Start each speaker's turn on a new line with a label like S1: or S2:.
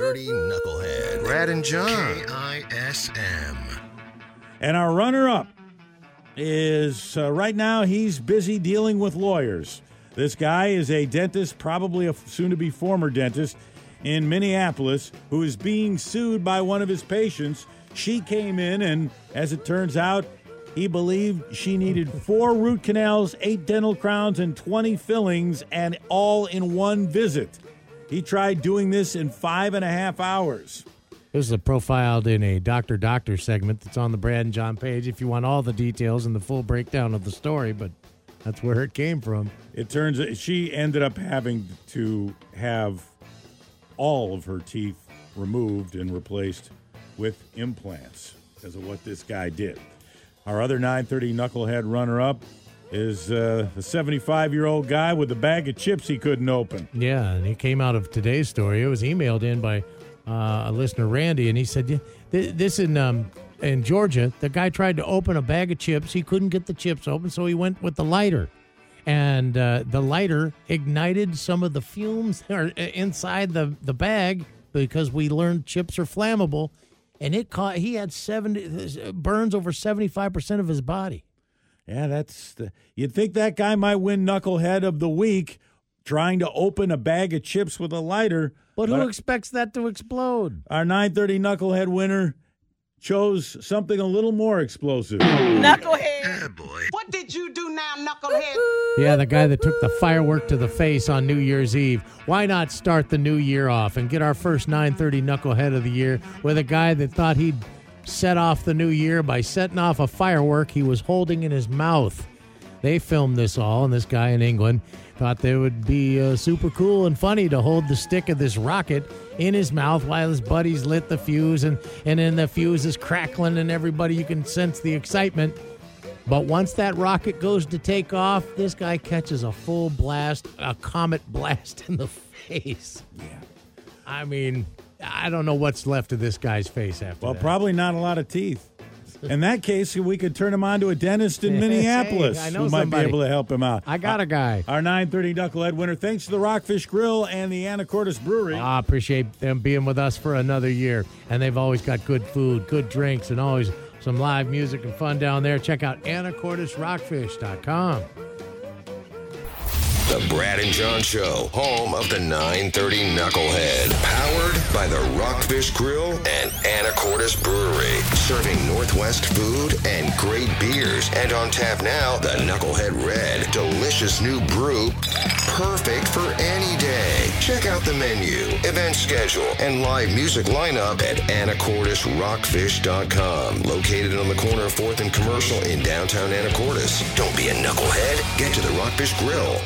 S1: 930 Knucklehead.
S2: Brad and John.
S1: KISM.
S3: And our runner up is uh, right now he's busy dealing with lawyers. This guy is a dentist, probably a soon to be former dentist in Minneapolis, who is being sued by one of his patients. She came in, and as it turns out, he believed she needed four root canals, eight dental crowns, and 20 fillings, and all in one visit. He tried doing this in five and a half hours.
S4: This is profiled in a Doctor Doctor segment that's on the Brad and John page if you want all the details and the full breakdown of the story, but that's where it came from.
S3: It turns she ended up having to have all of her teeth removed and replaced with implants because of what this guy did. Our other 930 knucklehead runner up is uh, a 75 year old guy with a bag of chips he couldn't open.
S4: Yeah, and he came out of today's story. It was emailed in by uh, a listener, Randy, and he said, "This in um, in Georgia, the guy tried to open a bag of chips. He couldn't get the chips open, so he went with the lighter." And uh, the lighter ignited some of the fumes inside the, the bag because we learned chips are flammable, and it caught. He had seventy burns over seventy five percent of his body.
S3: Yeah, that's the. You'd think that guy might win Knucklehead of the Week trying to open a bag of chips with a lighter.
S4: But who expects that to explode?
S3: Our 930 Knucklehead winner chose something a little more explosive.
S5: Knucklehead.
S1: Oh, boy.
S5: What did you do now, Knucklehead?
S4: Yeah, the guy that took the firework to the face on New Year's Eve. Why not start the new year off and get our first 930 Knucklehead of the year with a guy that thought he'd set off the new year by setting off a firework he was holding in his mouth. They filmed this all, and this guy in England thought it would be uh, super cool and funny to hold the stick of this rocket in his mouth while his buddies lit the fuse, and, and then the fuse is crackling, and everybody, you can sense the excitement. But once that rocket goes to take off, this guy catches a full blast, a comet blast in the face.
S3: Yeah.
S4: I mean, I don't know what's left of this guy's face after
S3: Well,
S4: that.
S3: probably not a lot of teeth. In that case, we could turn him on to a dentist in Minneapolis
S4: Hey, I know
S3: who might
S4: somebody.
S3: be able to help him out.
S4: I got a guy.
S3: Our 930 Knucklehead winner, thanks to the Rockfish Grill and the Anacortes Brewery.
S4: I appreciate them being with us for another year. And they've always got good food, good drinks, and always some live music and fun down there. Check out anacortesrockfish.com.
S1: The Brad and John Show, home of the 930 Knucklehead. Powered by the Rockfish Grill and Anacortes Brewery. Serving Northwest food and great beers. And on tap now, the Knucklehead Red. Delicious new brew. Perfect for any day. Check out the menu, event schedule, and live music lineup at AnacortesRockfish.com. Located on the corner of 4th and Commercial in downtown Anacortes. Don't be a knucklehead. Get to the Rockfish Grill.